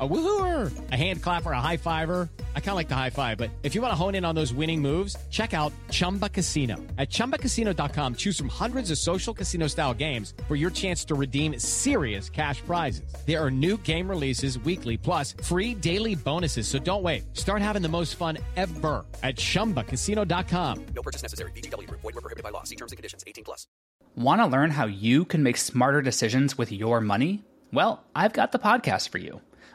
A woohooer, a hand clapper, a high fiver. I kind of like the high five, but if you want to hone in on those winning moves, check out Chumba Casino. At ChumbaCasino.com, choose from hundreds of social casino style games for your chance to redeem serious cash prizes. There are new game releases weekly, plus free daily bonuses. So don't wait. Start having the most fun ever at ChumbaCasino.com. No purchase necessary. VGW. Void were prohibited by law. See terms and conditions. 18 plus. Want to learn how you can make smarter decisions with your money? Well, I've got the podcast for you.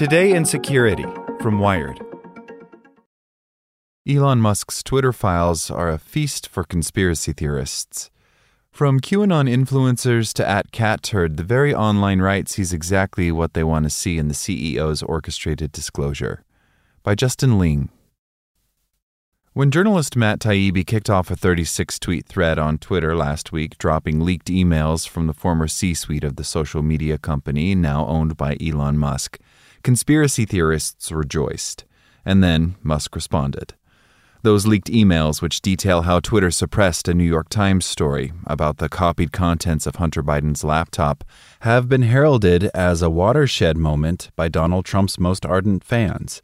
Today in Security from Wired. Elon Musk's Twitter files are a feast for conspiracy theorists. From QAnon influencers to at CatTurd, the very online right sees exactly what they want to see in the CEO's orchestrated disclosure. By Justin Ling. When journalist Matt Taibbi kicked off a 36 tweet thread on Twitter last week, dropping leaked emails from the former C suite of the social media company now owned by Elon Musk, conspiracy theorists rejoiced. And then Musk responded. Those leaked emails, which detail how Twitter suppressed a New York Times story about the copied contents of Hunter Biden's laptop, have been heralded as a watershed moment by Donald Trump's most ardent fans.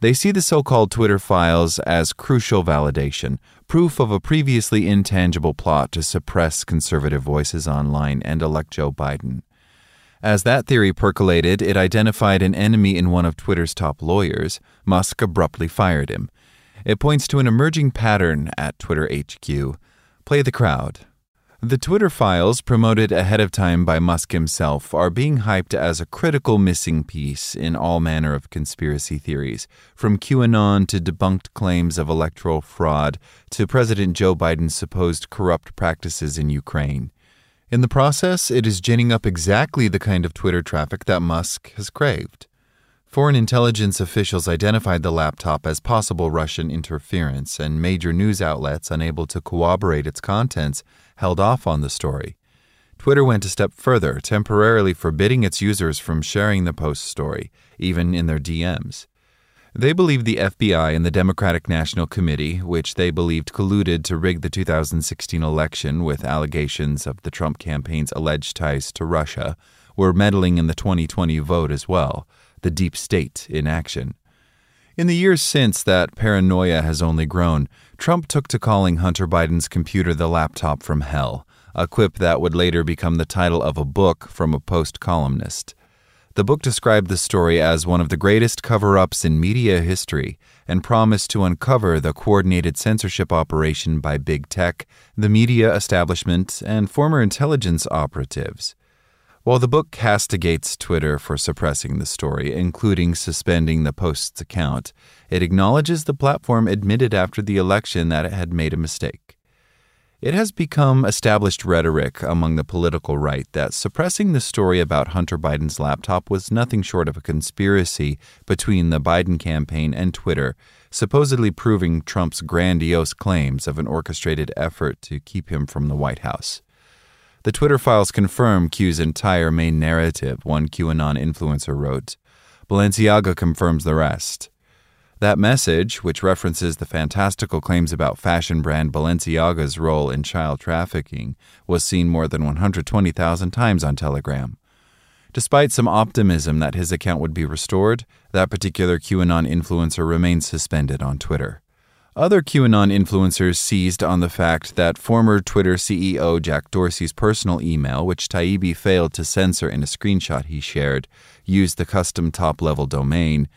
They see the so called Twitter files as crucial validation, proof of a previously intangible plot to suppress conservative voices online and elect Joe Biden. As that theory percolated, it identified an enemy in one of Twitter's top lawyers. Musk abruptly fired him. It points to an emerging pattern at Twitter HQ. Play the crowd. The Twitter files, promoted ahead of time by Musk himself, are being hyped as a critical missing piece in all manner of conspiracy theories, from QAnon to debunked claims of electoral fraud to President Joe Biden's supposed corrupt practices in Ukraine. In the process, it is ginning up exactly the kind of Twitter traffic that Musk has craved. Foreign intelligence officials identified the laptop as possible Russian interference, and major news outlets unable to corroborate its contents held off on the story. Twitter went a step further, temporarily forbidding its users from sharing the post story, even in their DMs. They believed the FBI and the Democratic National Committee, which they believed colluded to rig the 2016 election with allegations of the Trump campaign's alleged ties to Russia, were meddling in the 2020 vote as well the deep state in action. In the years since, that paranoia has only grown. Trump took to calling Hunter Biden's computer the laptop from hell, a quip that would later become the title of a book from a Post columnist. The book described the story as one of the greatest cover ups in media history and promised to uncover the coordinated censorship operation by big tech, the media establishment, and former intelligence operatives. While the book castigates Twitter for suppressing the story, including suspending the Post's account, it acknowledges the platform admitted after the election that it had made a mistake. It has become established rhetoric among the political right that suppressing the story about Hunter Biden's laptop was nothing short of a conspiracy between the Biden campaign and Twitter, supposedly proving Trump's grandiose claims of an orchestrated effort to keep him from the White House. The Twitter files confirm Q's entire main narrative, one QAnon influencer wrote. Balenciaga confirms the rest. That message, which references the fantastical claims about fashion brand Balenciaga's role in child trafficking, was seen more than 120,000 times on Telegram. Despite some optimism that his account would be restored, that particular QAnon influencer remains suspended on Twitter. Other QAnon influencers seized on the fact that former Twitter CEO Jack Dorsey's personal email, which Taibbi failed to censor in a screenshot he shared, used the custom top level domain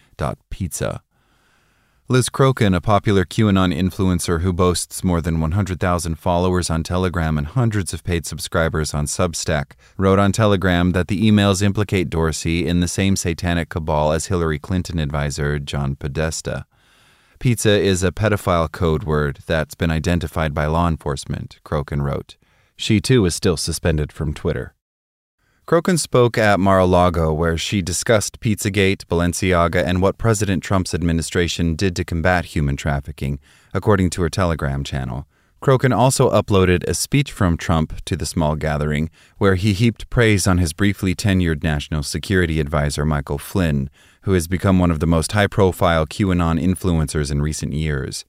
.pizza. Liz Crokin, a popular QAnon influencer who boasts more than 100,000 followers on Telegram and hundreds of paid subscribers on Substack, wrote on Telegram that the emails implicate Dorsey in the same satanic cabal as Hillary Clinton advisor John Podesta. Pizza is a pedophile code word that's been identified by law enforcement, Crokin wrote. She too is still suspended from Twitter. Crokin spoke at Mar a Lago, where she discussed Pizzagate, Balenciaga, and what President Trump's administration did to combat human trafficking, according to her Telegram channel. Crokin also uploaded a speech from Trump to the small gathering, where he heaped praise on his briefly tenured national security advisor, Michael Flynn, who has become one of the most high profile QAnon influencers in recent years.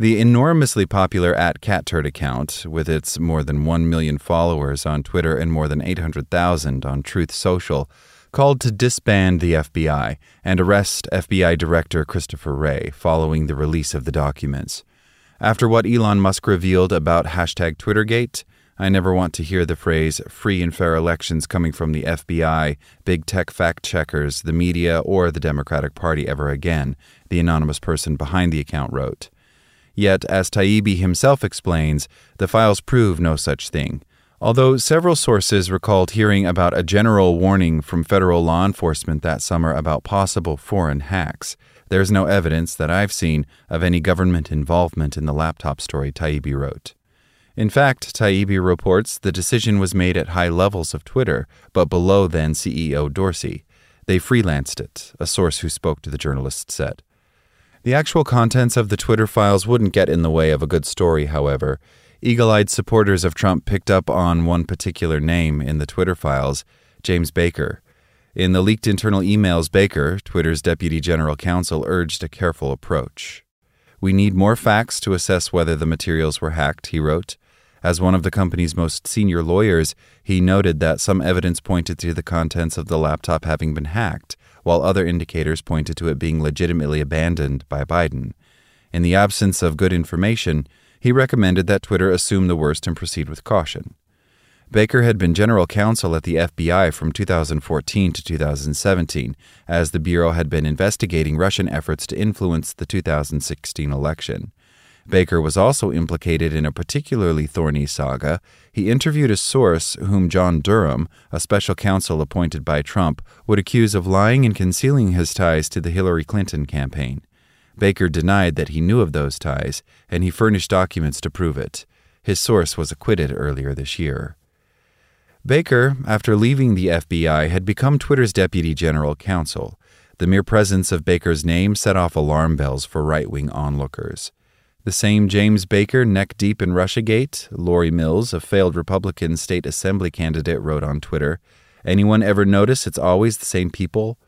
The enormously popular at account, with its more than 1 million followers on Twitter and more than 800,000 on Truth Social, called to disband the FBI and arrest FBI Director Christopher Wray following the release of the documents. After what Elon Musk revealed about hashtag Twittergate, I never want to hear the phrase free and fair elections coming from the FBI, big tech fact checkers, the media, or the Democratic Party ever again, the anonymous person behind the account wrote. Yet, as Taibbi himself explains, the files prove no such thing. Although several sources recalled hearing about a general warning from federal law enforcement that summer about possible foreign hacks, there's no evidence that I've seen of any government involvement in the laptop story Taibbi wrote. In fact, Taibbi reports the decision was made at high levels of Twitter, but below then CEO Dorsey. They freelanced it, a source who spoke to the journalist said. The actual contents of the Twitter files wouldn't get in the way of a good story, however. Eagle eyed supporters of Trump picked up on one particular name in the Twitter files James Baker. In the leaked internal emails, Baker, Twitter's deputy general counsel, urged a careful approach. We need more facts to assess whether the materials were hacked, he wrote. As one of the company's most senior lawyers, he noted that some evidence pointed to the contents of the laptop having been hacked, while other indicators pointed to it being legitimately abandoned by Biden. In the absence of good information, he recommended that Twitter assume the worst and proceed with caution. Baker had been general counsel at the FBI from 2014 to 2017, as the Bureau had been investigating Russian efforts to influence the 2016 election. Baker was also implicated in a particularly thorny saga. He interviewed a source whom John Durham, a special counsel appointed by Trump, would accuse of lying and concealing his ties to the Hillary Clinton campaign. Baker denied that he knew of those ties, and he furnished documents to prove it. His source was acquitted earlier this year. Baker, after leaving the FBI, had become Twitter's deputy general counsel. The mere presence of Baker's name set off alarm bells for right wing onlookers. The same James Baker, neck deep in Russiagate, Lori Mills, a failed Republican state assembly candidate, wrote on Twitter Anyone ever notice it's always the same people?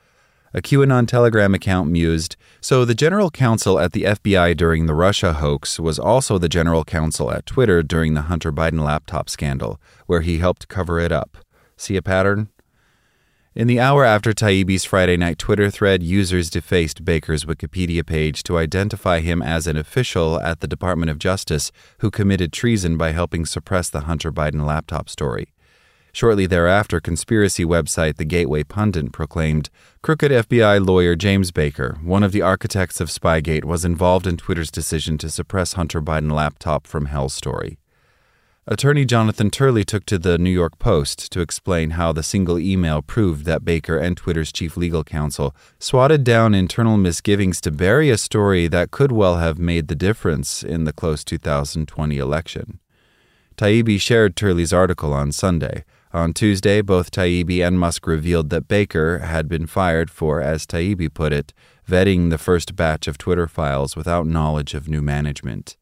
A QAnon Telegram account mused So the general counsel at the FBI during the Russia hoax was also the general counsel at Twitter during the Hunter Biden laptop scandal, where he helped cover it up. See a pattern? In the hour after Taibbi's Friday night Twitter thread, users defaced Baker's Wikipedia page to identify him as an official at the Department of Justice who committed treason by helping suppress the Hunter Biden laptop story. Shortly thereafter, conspiracy website The Gateway Pundit proclaimed crooked FBI lawyer James Baker, one of the architects of Spygate, was involved in Twitter's decision to suppress Hunter Biden laptop from Hell story. Attorney Jonathan Turley took to the New York Post to explain how the single email proved that Baker and Twitter's chief legal counsel swatted down internal misgivings to bury a story that could well have made the difference in the close 2020 election. Taibbi shared Turley's article on Sunday. On Tuesday, both Taibbi and Musk revealed that Baker had been fired for, as Taibbi put it, vetting the first batch of Twitter files without knowledge of new management.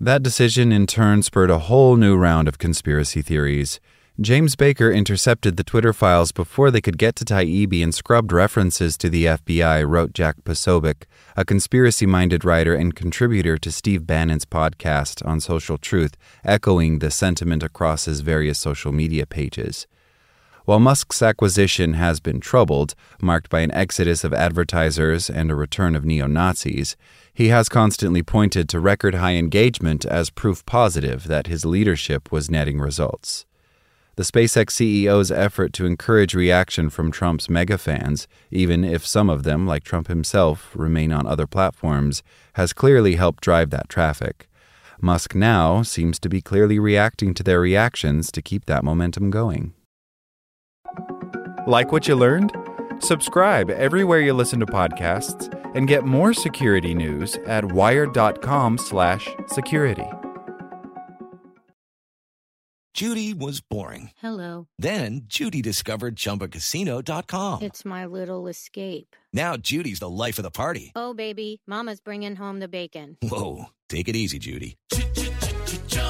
That decision in turn spurred a whole new round of conspiracy theories. James Baker intercepted the Twitter files before they could get to Taibbi and scrubbed references to the FBI, wrote Jack Posobiec, a conspiracy minded writer and contributor to Steve Bannon's podcast on social truth, echoing the sentiment across his various social media pages. While Musk's acquisition has been troubled, marked by an exodus of advertisers and a return of neo Nazis, he has constantly pointed to record high engagement as proof positive that his leadership was netting results. The SpaceX CEO's effort to encourage reaction from Trump's mega fans, even if some of them, like Trump himself, remain on other platforms, has clearly helped drive that traffic. Musk now seems to be clearly reacting to their reactions to keep that momentum going. Like what you learned? Subscribe everywhere you listen to podcasts and get more security news at wired.com/security. Judy was boring. Hello. Then Judy discovered ChumbaCasino.com. It's my little escape. Now Judy's the life of the party. Oh, baby, Mama's bringing home the bacon. Whoa, take it easy, Judy.